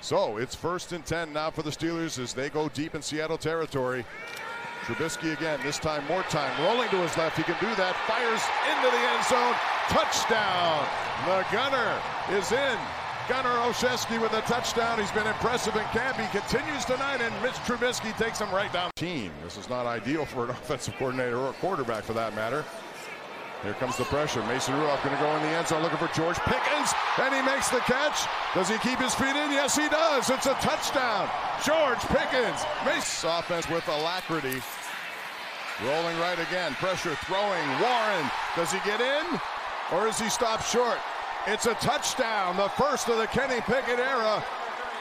So it's first and 10 now for the Steelers as they go deep in Seattle territory. Trubisky again, this time more time, rolling to his left. He can do that. Fires into the end zone. Touchdown. The gunner is in. Gunner Olszewski with a touchdown. He's been impressive in camp. He continues tonight, and Mitch Trubisky takes him right down. Team. This is not ideal for an offensive coordinator or a quarterback for that matter. Here comes the pressure. Mason Rudolph going to go in the end zone looking for George Pickens, and he makes the catch. Does he keep his feet in? Yes, he does. It's a touchdown. George Pickens makes offense with alacrity. Rolling right again. Pressure throwing. Warren. Does he get in? Or is he stopped short? It's a touchdown. The first of the Kenny Pickett era.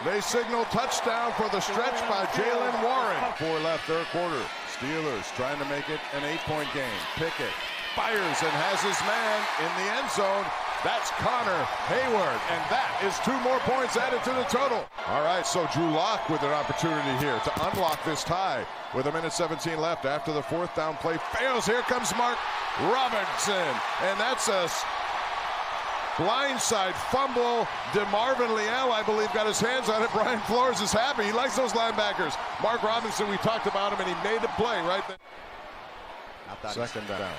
They signal touchdown for the stretch by Jaylen Warren. Four left, third quarter. Steelers trying to make it an eight-point game. Pickett fires and has his man in the end zone. That's Connor Heyward, and that is two more points added to the total. All right, so Drew Lock with an opportunity here to unlock this tie with a minute 17 left after the fourth down play fails. Here comes Mark Robinson, and that's a blindside fumble. DeMarvin Leal, I believe, got his hands on it. Brian Flores is happy. He likes those linebackers. Mark Robinson, we talked about him, and he made the play right there. Second down.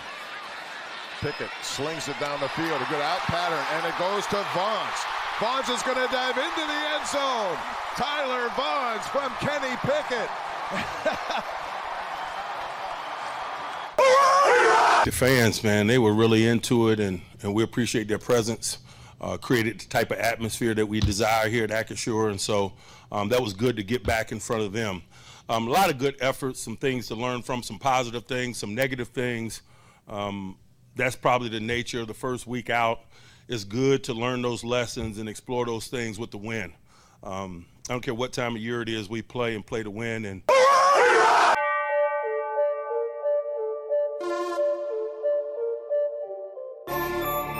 Pickett slings it down the field. A good out pattern, and it goes to Vaughns. Vaughns is going to dive into the end zone. Tyler Vaughns from Kenny Pickett. the fans, man, they were really into it, and, and we appreciate their presence. Uh, created the type of atmosphere that we desire here at Acrisure, and so um, that was good to get back in front of them. Um, a lot of good efforts, some things to learn from, some positive things, some negative things. Um, that's probably the nature of the first week out. It's good to learn those lessons and explore those things with the win. Um, I don't care what time of year it is, we play and play to win. And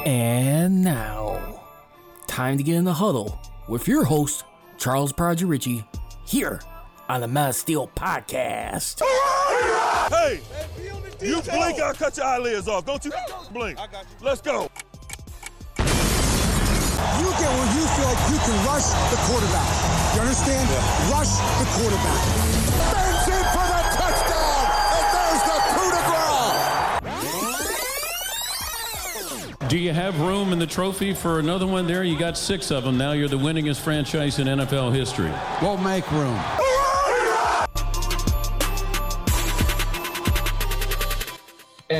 And now, time to get in the huddle with your host, Charles Prodigy Ritchie, here on the Mass Steel Podcast. Hey, you blink, I'll cut your eyelids off. Don't you blink. Let's go. You get where you feel like you can rush the quarterback. You understand? Rush the quarterback. Bends in for the touchdown, and there's the coup de grace. Do you have room in the trophy for another one there? You got six of them. Now you're the winningest franchise in NFL history. We'll make room.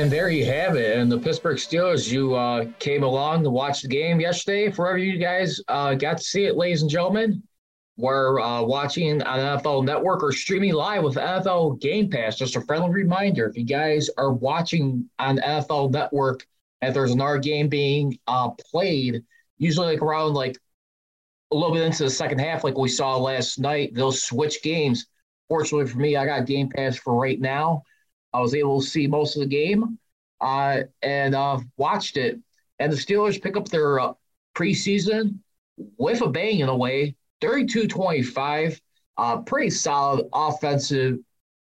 And there you have it. And the Pittsburgh Steelers, you uh, came along to watch the game yesterday. For you guys uh, got to see it, ladies and gentlemen, we're uh, watching on NFL Network or streaming live with NFL Game Pass. Just a friendly reminder if you guys are watching on NFL Network, if there's another game being uh, played, usually like around like a little bit into the second half, like we saw last night, they'll switch games. Fortunately for me, I got Game Pass for right now. I was able to see most of the game uh, and uh, watched it. And the Steelers pick up their uh, preseason with a bang in a way, 32 25. Uh, pretty solid offensive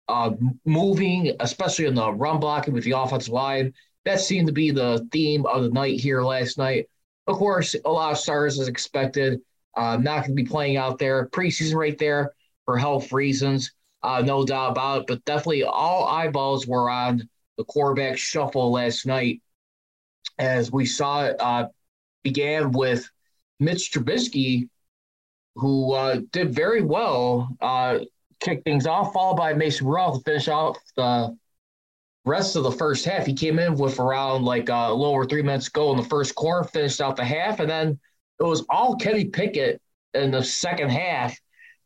uh, moving, especially in the run blocking with the offensive line. That seemed to be the theme of the night here last night. Of course, a lot of stars as expected. Uh, not going to be playing out there. Preseason right there for health reasons uh, no doubt about it. But definitely all eyeballs were on the quarterback shuffle last night as we saw it uh, began with Mitch Trubisky, who uh, did very well, uh, kicked things off, followed by Mason Rudolph to finish off the rest of the first half. He came in with around like uh, a little over three minutes ago in the first quarter, finished out the half, and then it was all Kenny Pickett in the second half,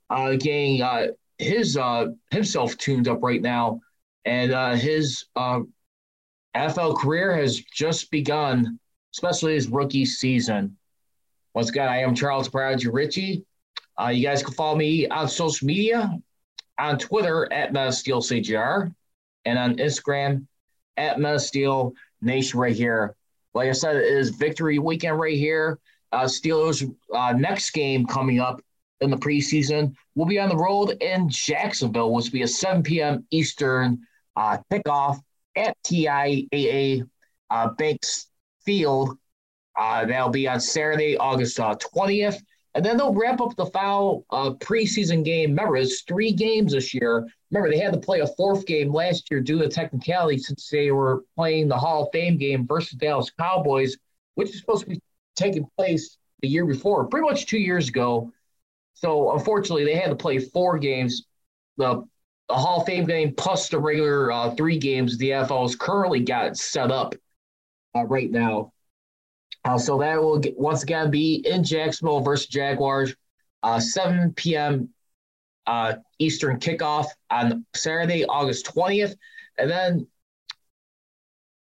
uh, getting uh, his uh, himself tuned up right now, and uh, his uh, NFL career has just begun, especially his rookie season. Once again, I am Charles Prodigy Ritchie. Uh, you guys can follow me on social media, on Twitter at MetaSteelCGR, and on Instagram at MetaSteel Nation right here. Like I said, it is victory weekend right here. Uh, Steelers uh, next game coming up in the preseason. We'll be on the road in Jacksonville, which will be a 7 p.m. Eastern uh, kickoff at TIAA uh, Banks Field. Uh, that'll be on Saturday, August uh, 20th. And then they'll wrap up the foul uh, preseason game. Remember, it's three games this year. Remember, they had to play a fourth game last year due to technicality since they were playing the Hall of Fame game versus Dallas Cowboys, which is supposed to be taking place the year before, pretty much two years ago. So unfortunately, they had to play four games. The, the Hall of Fame game plus the regular uh, three games the NFL NFL's currently got set up uh, right now. Uh, so that will get, once again be in Jacksonville versus Jaguars, uh, 7 p.m. Uh, Eastern kickoff on Saturday, August 20th. And then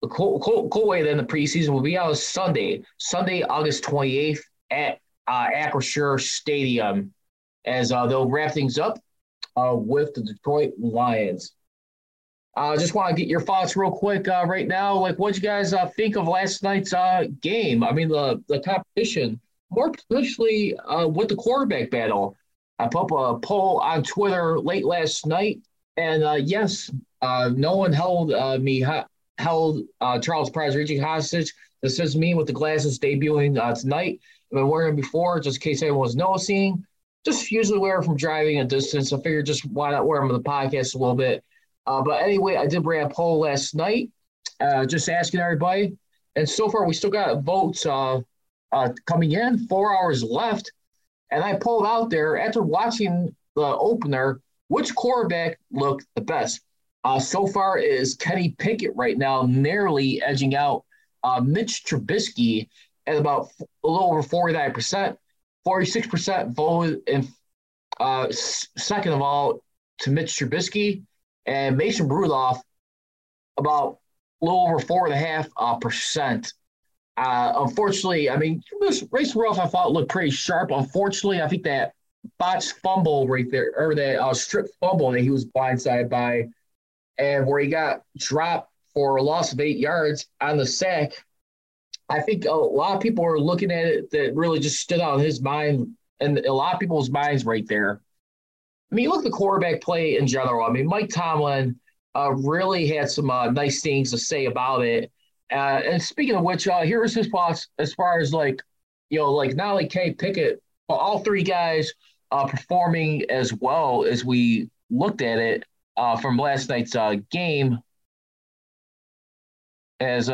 the cool, cool, cool way then the preseason will be out Sunday, Sunday, August 28th at uh, Stadium as uh, they'll wrap things up uh, with the Detroit Lions. I uh, just want to get your thoughts real quick uh, right now. Like, what you guys uh, think of last night's uh, game? I mean, the the competition, more especially uh, with the quarterback battle. I put up a poll on Twitter late last night, and uh, yes, no one held me held Charles Prodigy hostage. This is me with the glasses debuting tonight. I've been wearing them before, just in case anyone was noticing. Just usually wear from driving a distance. I figured just why not wear them on the podcast a little bit. Uh, but anyway, I did bring a poll last night, uh, just asking everybody. And so far, we still got votes uh, uh, coming in, four hours left. And I pulled out there after watching the opener, which quarterback looked the best? Uh, so far is Kenny Pickett right now, narrowly edging out uh, Mitch Trubisky at about a little over 49%. 46% vote in uh, second of all to Mitch Trubisky and Mason Rudolph about a little over four and a half uh, percent. Uh, unfortunately, I mean, Mason Rudolph I thought looked pretty sharp. Unfortunately, I think that botched fumble right there, or that uh, strip fumble that he was blindsided by, and where he got dropped for a loss of eight yards on the sack. I think a lot of people are looking at it that really just stood out in his mind and a lot of people's minds right there. I mean, look at the quarterback play in general. I mean, Mike Tomlin uh, really had some uh, nice things to say about it. Uh, and speaking of which, uh, here's his thoughts as far as like, you know, like not only Kenny Pickett, but all three guys uh, performing as well as we looked at it uh, from last night's game. As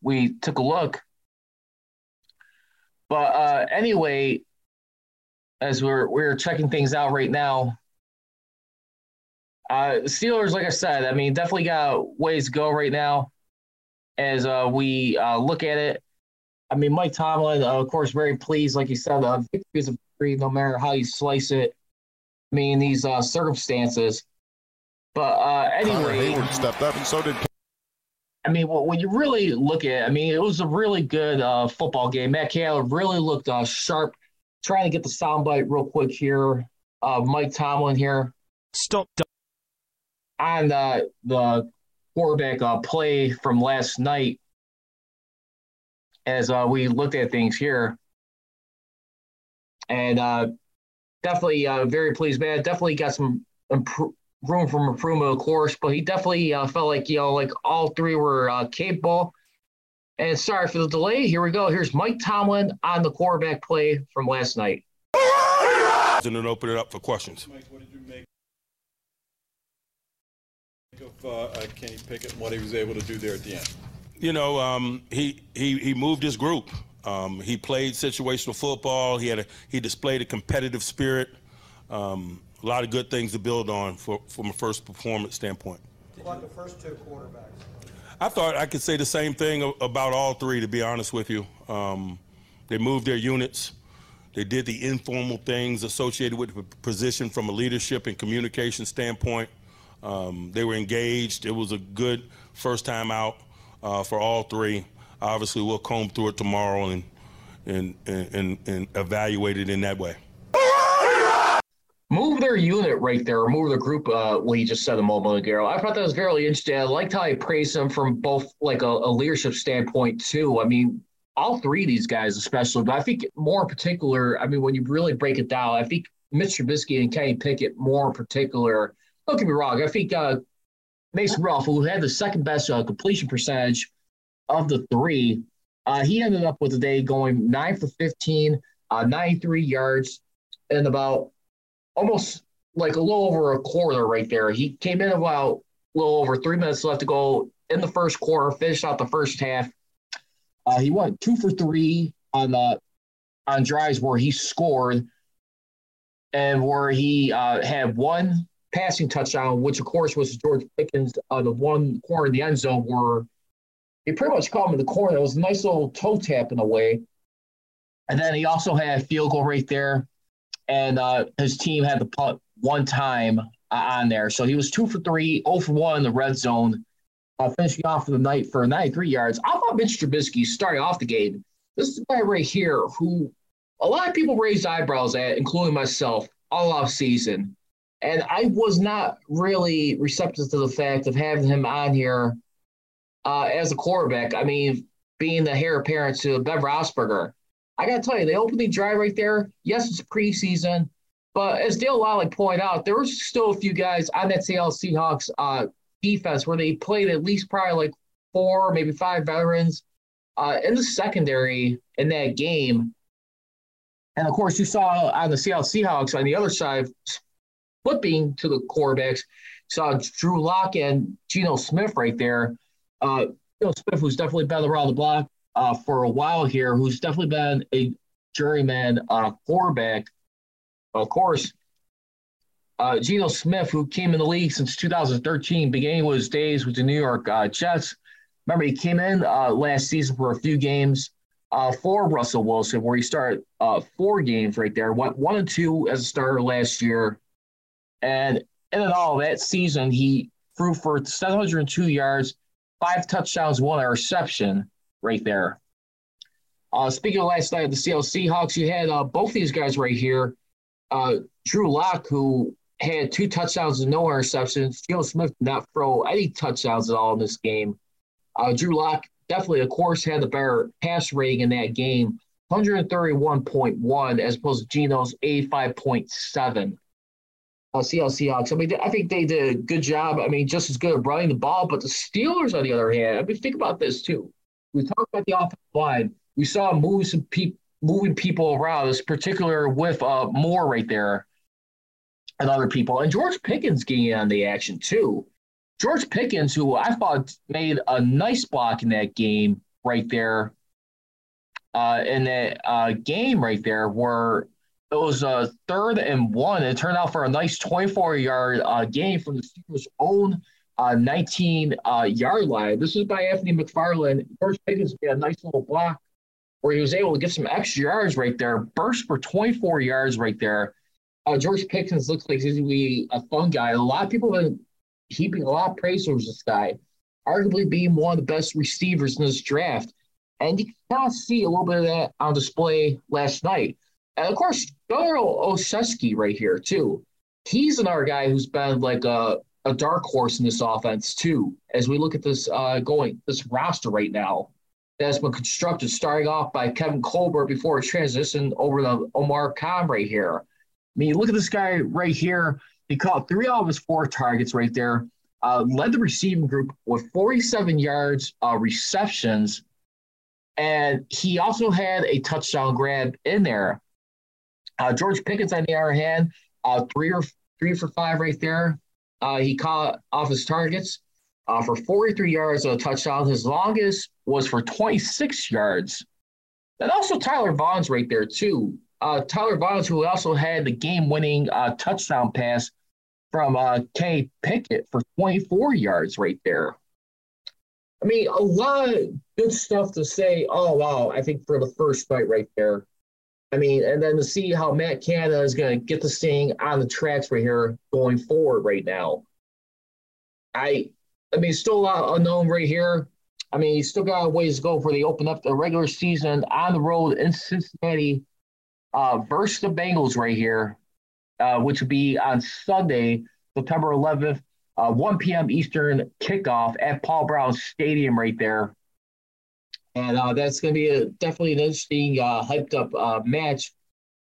we took a look, but anyway, as we're we're checking things out right now, uh, Steelers, like I said, I mean, definitely got ways to go right now as uh, we uh, look at it. I mean, Mike Tomlin, uh, of course, very pleased, like you said, uh, victories of victory, no matter how you slice it. I mean, these uh, circumstances. But uh, anyway, Heyward stepped up, and so did. I mean, when you really look at, it, I mean, it was a really good uh, football game. Matt Canada really looked uh, sharp. Trying to get the soundbite real quick here. Uh, Mike Tomlin here. Stop on the the quarterback uh, play from last night as uh, we looked at things here. And uh, definitely uh, very pleased, man. Definitely got some impro- room for improvement, of course, but he definitely uh, felt like, you know, like all three were uh, capable. And sorry for the delay. Here we go. Here's Mike Tomlin on the quarterback play from last night. And then open it up for questions. Mike, what did you make of uh, uh, Kenny Pickett and what he was able to do there at the end? You know, um, he, he he moved his group. Um, he played situational football. He had a he displayed a competitive spirit. Um, a lot of good things to build on for, from a first performance standpoint. About the first two quarterbacks. I thought I could say the same thing about all three. To be honest with you, um, they moved their units. They did the informal things associated with the position from a leadership and communication standpoint. Um, they were engaged. It was a good first time out uh, for all three. Obviously, we'll comb through it tomorrow and and and, and evaluate it in that way. Move their unit right there, or move the group. Uh, well, he just said a moment ago. I thought that was very interesting. I liked how he praised them from both like a, a leadership standpoint too. I mean, all three of these guys, especially, but I think more in particular. I mean, when you really break it down, I think Mr. Trubisky and Kenny Pickett more in particular don't get me wrong. I think uh, Mason Rudolph, who had the second best uh, completion percentage of the three, uh, he ended up with the day going nine for 15, uh, 93 yards, and about almost like a little over a quarter right there. He came in about a little over three minutes left to go in the first quarter, finished out the first half. Uh, he went two for three on the on drives where he scored and where he uh, had one passing touchdown, which of course was George Pickens, uh, the one corner in the end zone where he pretty much caught him in the corner. It was a nice little toe tap in a way. And then he also had a field goal right there. And uh, his team had the punt one time uh, on there. So he was two for three, 0 for 1 in the red zone, uh, finishing off the night for 93 yards. I thought Mitch Trubisky starting off the game. This is a guy right here who a lot of people raised eyebrows at, including myself, all off season. And I was not really receptive to the fact of having him on here uh, as a quarterback. I mean, being the heir apparent to Ben Roethlisberger. I got to tell you, the opening drive right there, yes, it's preseason, but as Dale Lolley pointed out, there was still a few guys on that Seattle Seahawks uh, defense where they played at least probably like four, maybe five veterans uh, in the secondary in that game. And of course, you saw on the Seattle Seahawks on the other side, flipping to the quarterbacks, saw Drew Lock and Geno Smith right there. Uh, Geno Smith, was definitely been around the block uh, for a while here, who's definitely been a journeyman uh, quarterback. Of course, uh, Geno Smith, who came in the league since 2013, beginning with his days with the New York uh, Jets. Remember, he came in uh, last season for a few games uh, for Russell Wilson, where he started uh, four games right there, went one and two as a starter last year. And in and all, that season, he threw for 702 yards, five touchdowns, one interception right there. Uh, speaking of last night of the Seattle Seahawks, you had uh, both these guys right here. Uh, Drew Lock, who had two touchdowns and no interceptions. Geno Smith did not throw any touchdowns at all in this game. Uh, Drew Lock definitely, of course, had the better pass rating in that game, 131.1 as opposed to Geno's 85.7. Uh, Seattle Seahawks. I mean, I think they did a good job. I mean, just as good at running the ball. But the Steelers, on the other hand, I mean, think about this too. We talked about the offensive line. We saw people, moving people around. This particular with uh, Moore right there, and other people, and George Pickens getting on the action too. George Pickens, who I thought made a nice block in that game right there, uh, in that uh, game right there, where it was a third and one. It turned out for a nice 24 yard uh, game from the Steelers' own uh, 19 uh, yard line. This is by Anthony McFarland. George Pickens made a nice little block where he was able to get some extra yards right there, burst for 24 yards right there. Uh, George Pickens looks like he's going to be a fun guy. A lot of people have been heaping a lot of praise towards this guy, arguably being one of the best receivers in this draft. And you can kind of see a little bit of that on display last night. And of course, Gunner Olszewski right here, too. He's another guy who's been like a, a dark horse in this offense, too, as we look at this uh, going, this roster right now that's been constructed, starting off by Kevin Colbert before it transitioned over to Omar Khan right here. I mean, look at this guy right here. He caught three out of his four targets right there. Uh, led the receiving group with 47 yards uh, receptions, and he also had a touchdown grab in there. Uh, George Pickens, on the other hand, uh, three or three for five right there. Uh, he caught off his targets uh, for 43 yards of a touchdown. His longest was for 26 yards. And also Tyler Vaughns right there too. Tyler Vaughns, who also had the game-winning touchdown pass from uh, Kenny Pickett for 24 yards right there. I mean, a lot of good stuff to say. Oh, wow. I think for the first fight right there. I mean, and then to see how Matt Canada is going to get this thing on the tracks right here going forward right now. I, I mean, still a lot unknown right here. I mean, he's still got a ways to go for the open up the regular season on the road in Cincinnati uh, versus the Bengals right here uh, which will be on Sunday, September 11th, uh, 1 p.m. Eastern kickoff at Paul Brown Stadium right there. And uh, that's going to be a, definitely an interesting, uh, hyped up uh, match.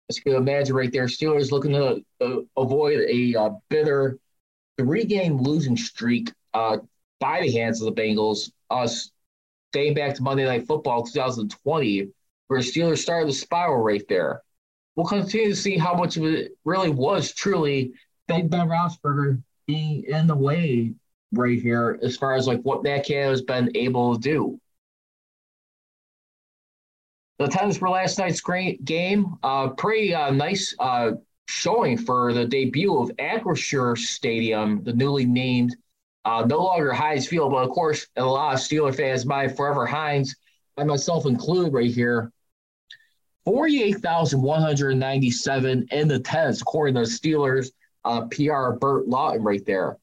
As you can imagine right there. Steelers looking to uh, avoid a bitter three game losing streak by the hands of the Bengals. Us dating back to Monday Night Football 2020, where Steelers started the spiral right there. we'll continue to see how much of it really was truly Big Ben Roethlisberger being in the way right here as far as like what Matt Canada has been able to do. The attendance for last night's great game, uh, pretty uh, nice uh, showing for the debut of Acrisure Stadium, the newly named, uh, no longer Heinz Field, but of course, a lot of Steeler fans, my forever Heinz, and myself included right here. 48,197 in the tens, according to the Steelers uh, PR Burt Lauten right there.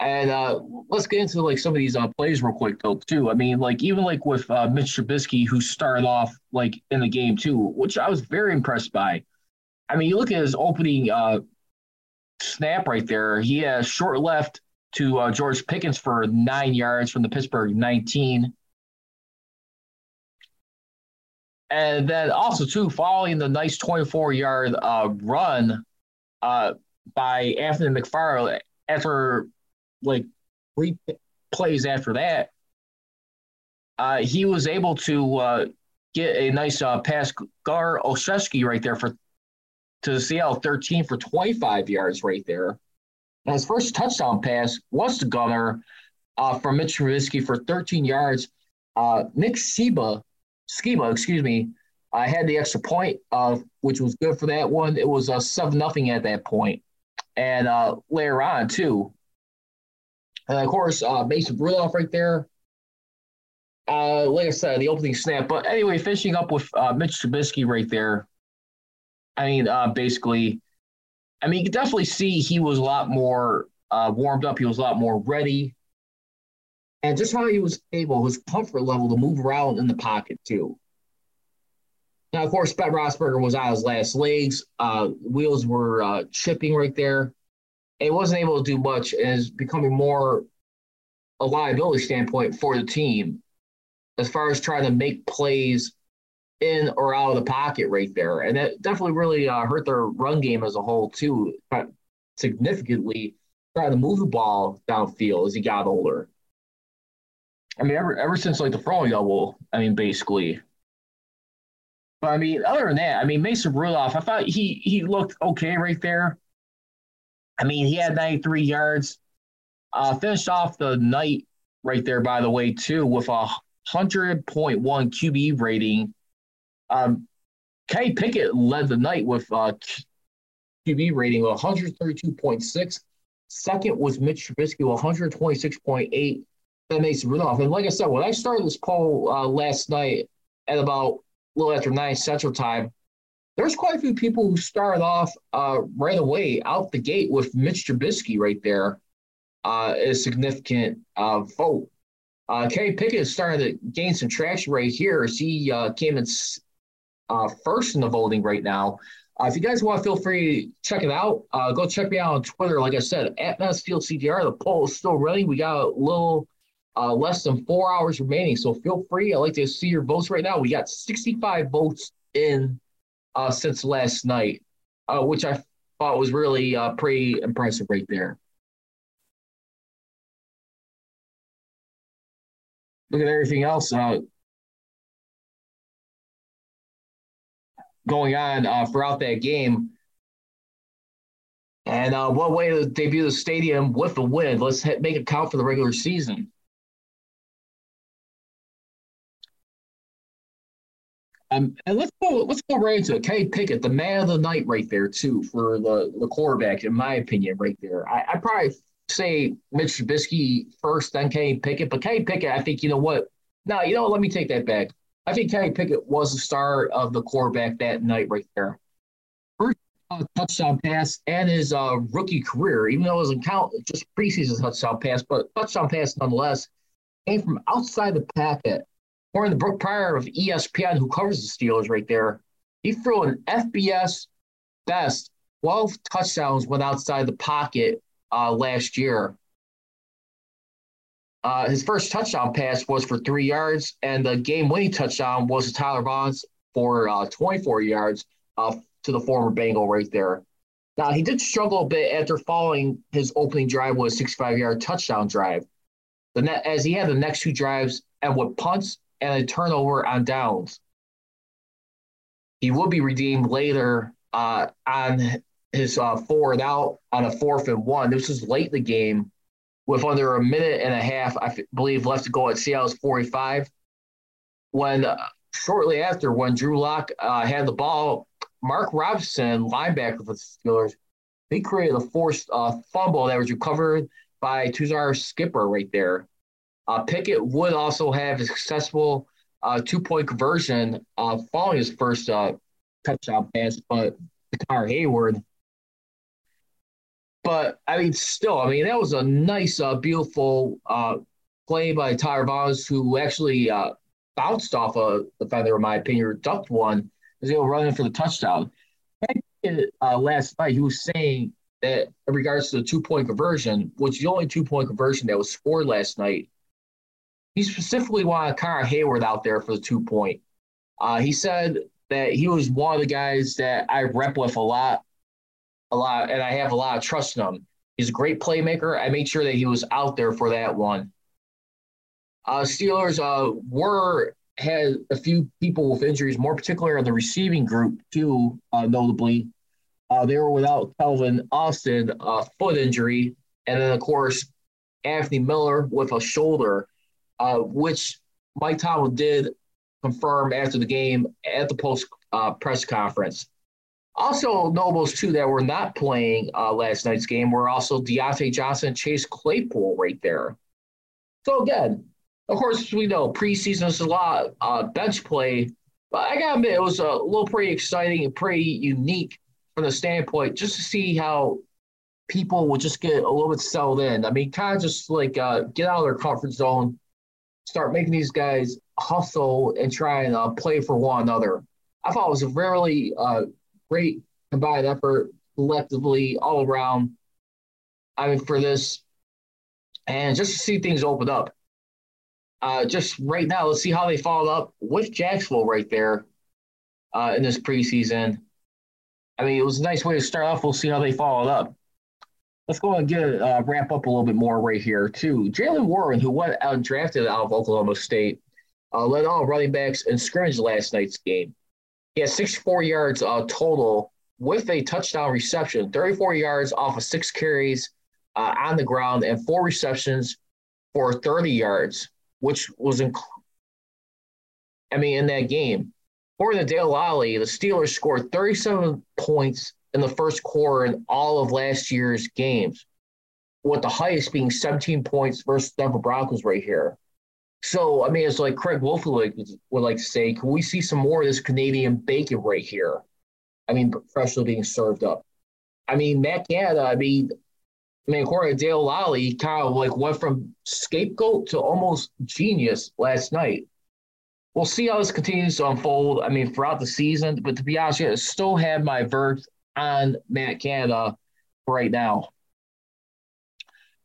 And uh, let's get into like some of these uh, plays real quick though too. I mean, like even like with uh, Mitch Trubisky, who started off like in the game too, which I was very impressed by. I mean, you look at his opening uh, snap right there. He has short left to uh, George Pickens for nine yards from the Pittsburgh 19. And then also too, following the nice 24 yard uh, run uh, by Anthony McFarland after like three plays after that, uh, he was able to uh, get a nice uh, pass Gar Olszewski right there for to Seattle 13 for 25 yards right there. And his first touchdown pass was to Gunner uh, from Mitch Trubisky for 13 yards. Uh, Nick Seba, Schema, excuse me, I had the extra point, uh, which was good for that one. It was uh, seven nothing at that point, and uh, later on too. And of course, uh, Mason Rudolph right there. Uh, like I said, the opening snap. But anyway, finishing up with uh, Mitch Trubisky right there. I mean, uh, basically, I mean, you can definitely see he was a lot more uh, warmed up. He was a lot more ready. And just how he was able, his comfort level to move around in the pocket, too. Now, of course, Ben Roethlisberger was on his last legs. Uh, wheels were uh, chipping right there. He wasn't able to do much and is becoming more a liability standpoint for the team as far as trying to make plays in or out of the pocket right there. And that definitely really uh, hurt their run game as a whole, too, significantly trying to move the ball downfield as he got older. I mean, ever, ever since like the throwing double, I mean, basically, but I mean, other than that, I mean, Mason Rudolph, I thought he he looked okay right there. I mean, he had 93 yards. Uh, finished off the night right there, by the way, too, with a 100.1 QB rating. Um, Pickett led the night with a QB rating of 132.6. Second was Mitch Trubisky with 126.8. That makes Rudolph. And like I said, when I started this poll uh, last night at about a little after nine Central Time, there's quite a few people who started off uh, right away out the gate with Mitch Trubisky right there, uh, a significant uh, vote. Uh, Kenny Pickett is starting to gain some traction right here as he uh, came in uh, first in the voting right now. Uh, if you guys want, to feel free to check it out. Uh, go check me out on Twitter. Like I said, at Mansfield CDR, the poll is still running. We got a little less than four hours remaining. So feel free. I'd like to see your votes right now. We got 65 votes in uh, since last night, uh, which I thought was really uh, pretty impressive right there. Look at everything else uh, going on uh, throughout that game. And uh, what way to debut the stadium with the win? Let's make it count for the regular season. Um, and let's go. Let's go right into it. Kenny Pickett, the man of the night, right there too for the the quarterback, in my opinion, right there. I I probably say Mitch Trubisky first, then Kenny Pickett. But Kenny Pickett, I think you know what. No, you know what? Let me take that back. I think Kenny Pickett was the star of the quarterback that night, right there. First uh, touchdown pass and his uh, rookie career, even though it doesn't count just preseason touchdown pass, but touchdown pass nonetheless, came from outside the packet or in the Brooke Pryor of ESPN, who covers the Steelers right there, he threw an FBS best 12 touchdowns went outside the pocket uh, last year. Uh, his first touchdown pass was for three yards, and the game-winning touchdown was to Tyler Vaughns for uh, 24 yards uh, to the former Bengal right there. Now he did struggle a bit after following his opening drive with a 65-yard touchdown drive. The net, as he had the next two drives and with punts and a turnover on downs. he will be redeemed later uh, on his uh, forward out on a fourth and one. This was late in the game with under a minute and a half, I believe, left to go at Seattle's 45. When uh, shortly after, when Drew Lock uh, had the ball, Mark Robinson, linebacker for the Steelers, he created a forced uh, fumble that was recovered by Tuzar Skipper right there. Uh, Pickett would also have a successful uh, two point conversion uh, following his first uh, touchdown pass, but Connor Heyward. But I mean, still, I mean, that was a nice, uh, beautiful uh, play by Tyre Vaughns, who actually bounced off a defender, in my opinion, or ducked one as they were running for the touchdown. Uh, last night, he was saying that in regards to the two point conversion, which the only two point conversion that was scored last night, he specifically wanted Connor Heyward out there for the two point. Uh, he said that he was one of the guys that I rep with a lot, a lot, and I have a lot of trust in him. He's a great playmaker. I made sure that he was out there for that one. Uh, Steelers uh, were had a few people with injuries, more particularly on the receiving group too, uh, notably. Uh, they were without Calvin Austin, uh, foot injury, and then of course Anthony Miller with a shoulder, uh, which Mike Tomlin did confirm after the game at the post uh, press conference. Also, notables too that were not playing uh, last night's game were also Diontae Johnson, Chase Claypool right there. So again, of course, we know preseason is a lot uh, bench play, but I gotta admit it was a little pretty exciting and pretty unique from the standpoint just to see how people will just get a little bit settled in. I mean, kind of just like uh, get out of their comfort zone, start making these guys hustle and try and uh, play for one another. I thought it was a really uh, great combined effort collectively all around. I mean, for this, and just to see things open up. Uh, just right now, let's see how they follow up with Jacksonville right there uh, in this preseason. I mean, it was a nice way to start off. We'll see how they followed up. Let's go and get uh, wrap up a little bit more right here too. Jaylen Warren, who went out drafted out of Oklahoma State, uh, led all running backs in scrimmage last night's game. He had 64 yards uh, total with a touchdown reception, 34 yards off of six carries uh, on the ground, and four receptions for 30 yards, which was, inc- I mean, in that game. For the Dale Lolley, the Steelers scored 37 points in the first quarter in all of last year's games, with the highest being 17 points versus Denver Broncos right here. So, I mean, it's like Craig Wolf would like, to say, can we see some more of this Canadian bacon right here? I mean, freshly being served up. I mean, Matt Canada, I mean, I mean, according to Dale Lolley, kind of like went from scapegoat to almost genius last night. We'll see how this continues to unfold. I mean, throughout the season, but to be honest, I still have my verdict on Matt Canada right now.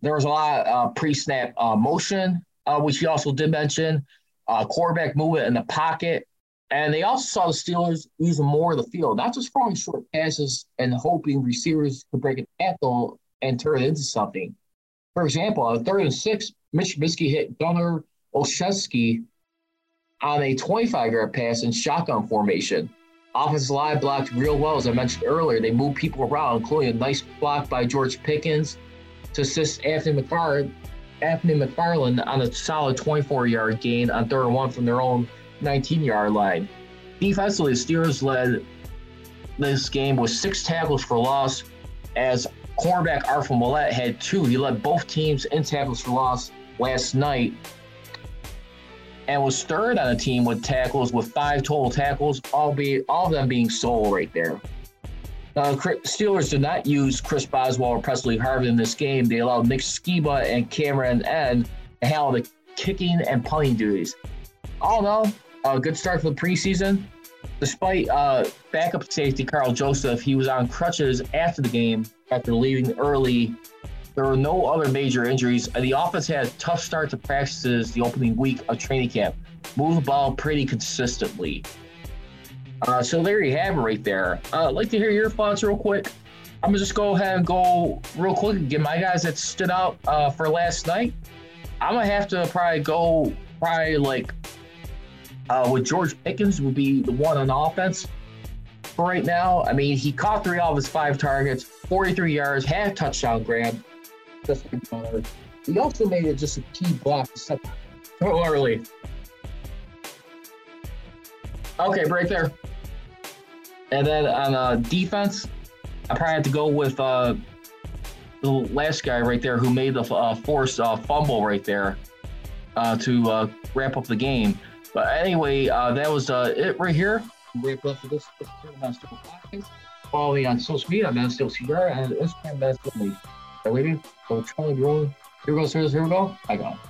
There was a lot of uh, pre-snap uh, motion uh, which he also did mention, quarterback movement in the pocket. And they also saw the Steelers using more of the field, not just throwing short passes and hoping receivers could break an tackle and turn it into something. For example, on third and six, Mitch Trubisky hit Gunner Olszewski on a 25 yard pass in shotgun formation. Offensive line blocked real well, as I mentioned earlier. They moved people around, including a nice block by George Pickens to assist Anthony McFarland Anthony McFarland on a solid 24 yard gain on third and one from their own 19 yard line. Defensively, the Steelers led this game with six tackles for loss, as cornerback Arthur Maulet had two. He led both teams in tackles for loss last night and was third on the team with tackles with five total tackles, albeit all of them being solo right there. Uh, Steelers did not use Chris Boswell or Pressley Harvin in this game. They allowed Nick Sciba and Cameron N to handle the kicking and punting duties. All in all, a good start for the preseason. Despite uh, backup safety Karl Joseph, he was on crutches after the game after leaving early. There were no other major injuries. and The offense had a tough start to practices the opening week of training camp. Moved the ball pretty consistently. Uh, so there you have it right there. Uh, I'd like to hear your thoughts real quick. I'm gonna just go ahead and go real quick and get my guys that stood out uh, for last night. I'm gonna have to probably go probably like uh, with George Pickens would be the one on offense. for right now. I mean, he caught three of his five targets, 43 yards, had a touchdown grab. Just he also made it just a key block to set so early. Okay, break there. And then on uh, defense, I probably have to go with uh, the last guy right there who made the uh, forced uh, fumble right there uh, to uh, wrap up the game. But anyway, uh, that was uh, it right here. Wrap up this. Follow me on social media. I'm Matt Steel Cigar and Instagram we waiting? So Charlie Grove. Here we go, sirs. Here we go. I got it.